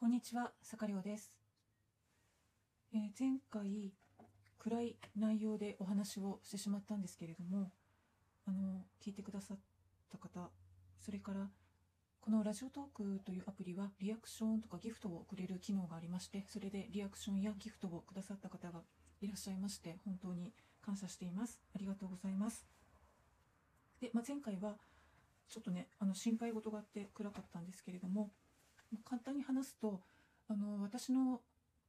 こんにちは、坂亮です、えー前回暗い内容でお話をしてしまったんですけれども、あの聞いてくださった方、それからこのラジオトークというアプリはリアクションとかギフトをくれる機能がありまして、それでリアクションやギフトをくださった方がいらっしゃいまして、本当に感謝しています。ありがとうございます。で、まあ、前回はちょっとね、あの心配事があって暗かったんですけれども、簡単に話すと、あの私の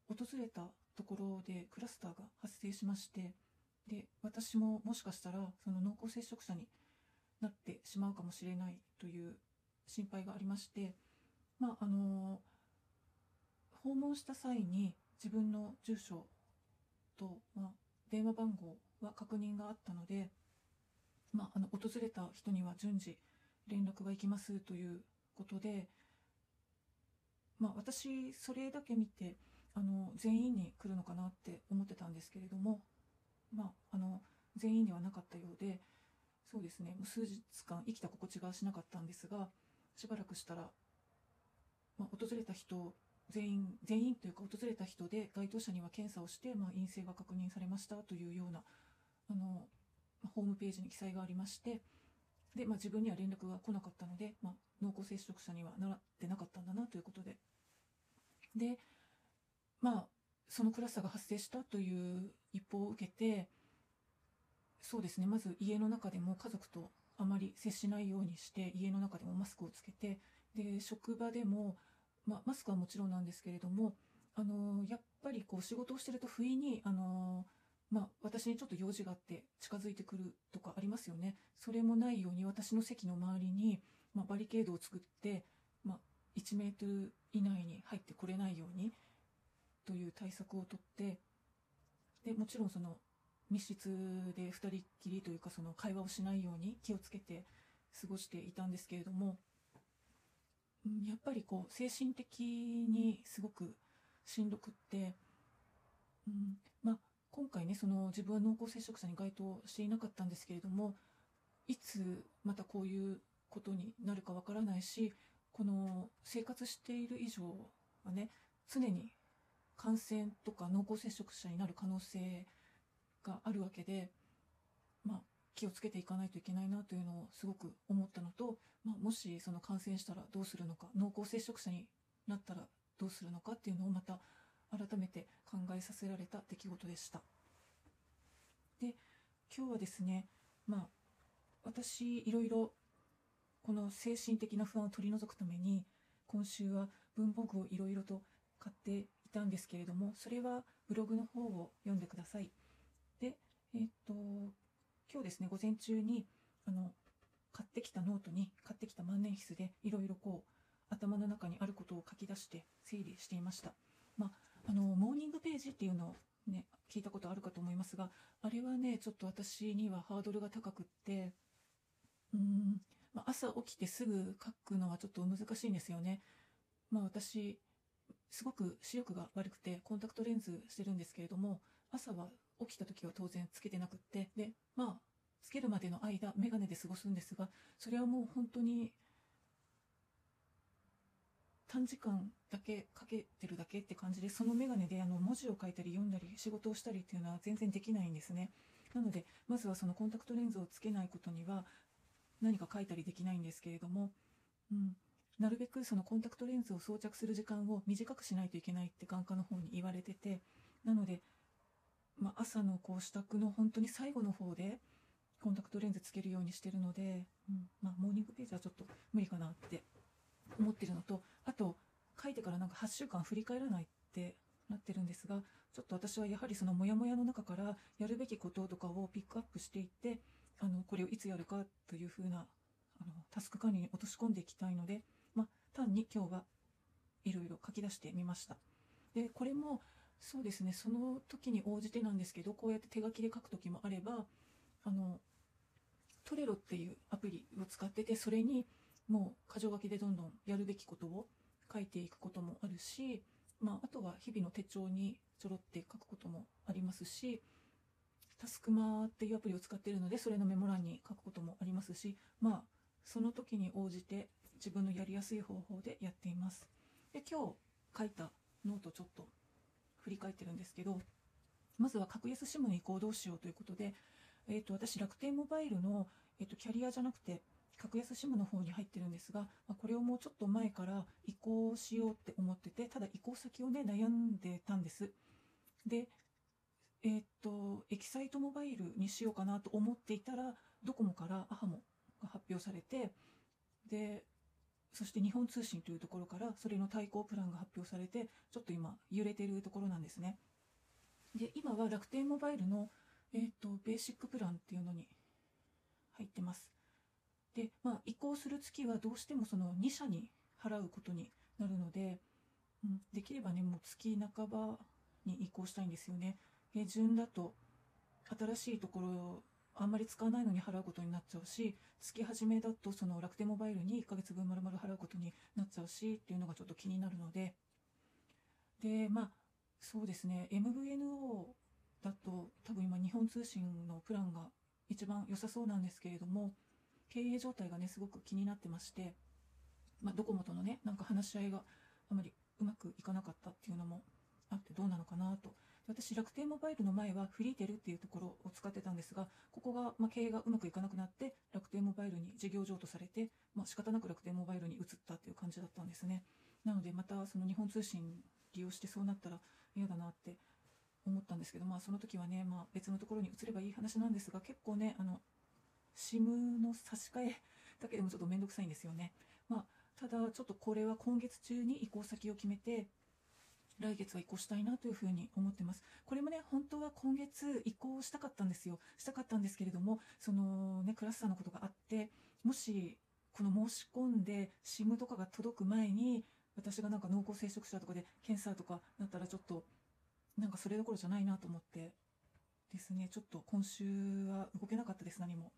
訪れたところでクラスターが発生しまして、で私ももしかしたらその濃厚接触者になってしまうかもしれないという心配がありまして、まあ、あの訪問した際に自分の住所と、まあ、電話番号は確認があったので、まあ、あの訪れた人には順次連絡が行きますということで、まあ、私それだけ見てあの全員に来るのかなって思ってたんですけれども、まあ、あの全員ではなかったようでそうですねもう数日間生きた心地がしなかったんですがしばらくしたら、まあ、訪れた人全員全員というか訪れた人で該当者には検査をして、まあ、陰性が確認されましたというようなあのまホームページに記載がありましてで、まあ、自分には連絡が来なかったので、まあ、濃厚接触者にはなってなかったんだなということで。でまあそのクラスターが発生したという一報を受けてそうですねまず家の中でも家族とあまり接しないようにして家の中でもマスクをつけてで職場でも、まあ、マスクはもちろんなんですけれどもあのやっぱりこう仕事をしてると不意にあのまあ、私にちょっと用事があって近づいてくるとかありますよね。それもないように私の席の周りに、まあ、バリケードを作って、まあ、1メートル以内に入ってこれないようにという対策をとってでもちろんその密室で2人っきりというかその会話をしないように気をつけて過ごしていたんですけれどもやっぱりこう精神的にすごくしんどくって、うんまあ、今回ねその自分は濃厚接触者に該当していなかったんですけれどもいつまたこういうことになるかわからないしこの生活している以上はね常に感染とか濃厚接触者になる可能性があるわけで、まあ、気をつけていかないといけないなというのをすごく思ったのと、まあ、もしその感染したらどうするのか濃厚接触者になったらどうするのかっていうのをまた改めて考えさせられた出来事でした。で今日はですねまあ私いろいろこの精神的な不安を取り除くために今週は文房具をいろいろと買っていたんですけれどもそれはブログの方を読んでください。でえっと今日ですね午前中にあの買ってきたノートに買ってきた万年筆でいろいろこう頭の中にあることを書き出して整理していました。まああのモーニングページっていうのをね聞いたことあるかと思いますがあれはねちょっと私にはハードルが高くってうん、まあ、朝起きてすぐ書くのはちょっと難しいんですよね。まあ私すごく視力が悪くてコンタクトレンズしてるんですけれども朝は起きた時は当然つけてなくってでまあつけるまでの間眼鏡で過ごすんですがそれはもう本当に短時間だけかけてるだけって感じでその眼鏡であの文字を書いたり読んだり仕事をしたりっていうのは全然できないんですね。なのでまずはそのコンタクトレンズをつけないことには何か書いたりできないんですけれども、うん、なるべくそのコンタクトレンズを装着する時間を短くしないといけないって眼科の方に言われててなので、まあ、朝のこう支度の本当に最後の方でコンタクトレンズつけるようにしてるので、うん。まあ、モーニングページはちょっと無理かなって思ってるのとあと書いてからなんか8週間振り返らないってなってるんですがちょっと私はやはりそのモヤモヤの中からやるべきこととかをピックアップしていってあのこれをいつやるかというふうなあのタスク管理に落とし込んでいきたいので、まあ、単に今日はいろいろ書き出してみました。でこれもそうですねその時に応じてなんですけどこうやって手書きで書く時もあればあのトレロっていうアプリを使っててそれにもう箇条書きでどんどんやるべきことを書いていくこともあるし、まあ、あとは日々の手帳にちょろって書くこともありますしタスクマっていうアプリを使っているのでそれのメモ欄に書くこともありますしまあその時に応じて自分のやりやすい方法でやっています。で今日書いたノートちょっと振り返ってるんですけどまずは格安 SIM の移行どうしようということで、えー、と私楽天モバイルの、えー、とキャリアじゃなくて格安 SIM の方に入ってるんですが、まあ、これをもうちょっと前から移行しようって思っててただ移行先をね悩んでたんです。でえー、っとエキサイトモバイルにしようかなと思っていたらドコモからアハモが発表されてでそして日本通信というところからそれの対抗プランが発表されてちょっと今揺れてるところなんですね。で今は楽天モバイルの、えーと、ベーシックプランっていうのに入ってます。で、まあ、移行する月はどうしてもその2社に払うことになるので、うん、できればねもう月半ばに移行したいんですよね。下旬だと新しいところあんまり使わないのに払うことになっちゃうし月始めだとその楽天モバイルに1ヶ月分丸々払うことになっちゃうしっていうのがちょっと気になるので。でまあそうですね MVNO だと多分今日本通信のプランが一番良さそうなんですけれども経営状態がねすごく気になってまして、まあ、ドコモとのねなんか話し合いがあまりうまくいかなかったっていうのもあってどうなのかなと。私楽天モバイルの前はフリーテルっていうところを使ってたんですがここが、ま、経営がうまくいかなくなって楽天モバイルに事業譲渡されて、まあ、仕方なく楽天モバイルに移ったっていう感じだったんですね。なのでまたその日本通信利用してそうなったら嫌だなって思ったんですけど、まあ、その時はね、まあ、別のところに移ればいい話なんですが結構ねあの SIM の差し替えだけでもちょっと面倒くさいんですよね、まあ、ただちょっとこれは今月中に移行先を決めて来月は移行したいなというふうに思ってます。これもね、本当は今月移行したかったんですよ。したかったんですけれども、そのね、クラスターのことがあって、もし、この申し込んで SIM とかが届く前に、私がなんか濃厚接触者とかで検査とかなったらちょっと、なんかそれどころじゃないなと思ってですね、ちょっと今週は動けなかったです、何も。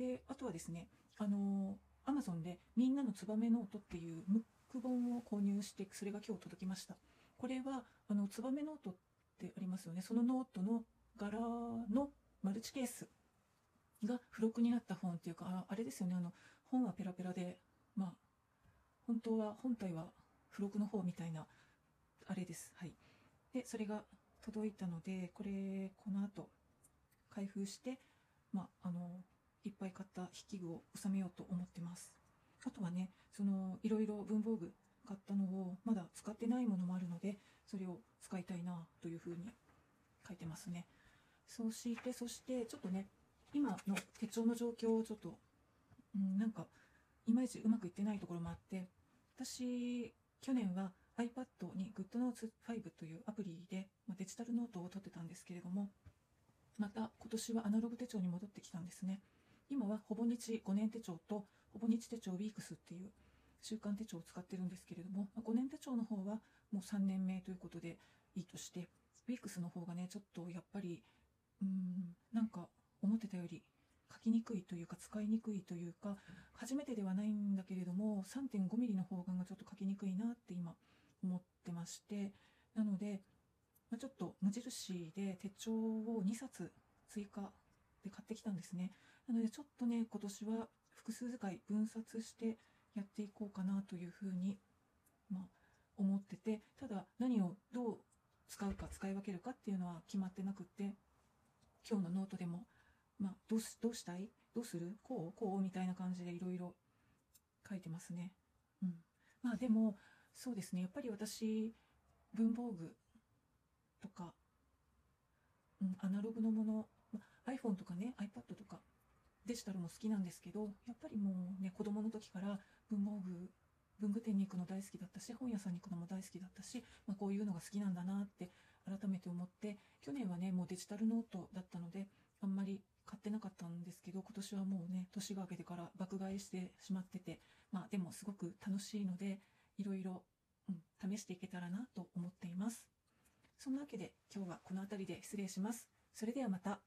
で、あとはですね、あの、アマゾンでみんなのツバメノートっていうムック本を購入してそれが今日届きました。これはあのツバメノートってありますよね。そのノートの柄のマルチケースが付録になった本っていうかああれですよね。あの本はペラペラでまあ本当は本体は付録の方みたいなあれです。はい。でそれが届いたのでこれこの後開封してまああのいっぱい買った筆記具を収めようと思ってます。あとはねそのいろいろ文房具買ったのをまだ使ってないものもあるのでそれを使いたいなというふうに書いてますね。そしてそしてちょっとね今の手帳の状況をちょっと、うん、なんかいまいちうまくいってないところもあって私去年は iPad に GoodNotes5 というアプリで、まデジタルノートを取ってたんですけれどもまた今年はアナログ手帳に戻ってきたんですね。今はほぼ日5年手帳とほぼ日手帳ウィークスっていう週間手帳を使ってるんですけれども、ま5年手帳の方はもう3年目ということでいいとしてウィークスの方がねちょっとやっぱりうーんなんか思ってたより書きにくいというか使いにくいというか初めてではないんだけれども 3.5mm の方がちょっと書きにくいなって今思ってましてなので、ま、ちょっと無印で手帳を2冊追加で買ってきたんですね。なのでちょっとね今年は複数使い分冊してやっていこうかなというふうに、まあ、思っててただ何をどう使うか使い分けるかっていうのは決まってなくって今日のノートでも、まあ、どうどうしたい？どうする？こうこうみたいな感じでいろいろ書いてますね。うん、まあでもそうですね。やっぱり私文房具とか、うん、アナログのもの、ま、iPhone とかね iPad とかデジタルも好きなんですけどやっぱりもうね子供の時から文房具文具店に行くの大好きだったし本屋さんに行くのも大好きだったし、まあ、こういうのが好きなんだなって改めて思って去年はねもうデジタルノートだったのであんまり買ってなかったんですけど今年はもうね年が明けてから爆買いしてしまっててまあでもすごく楽しいのでいろいろ、うん、試していけたらなと思っています。そんなわけで今日はこの辺りで失礼します。それではまた。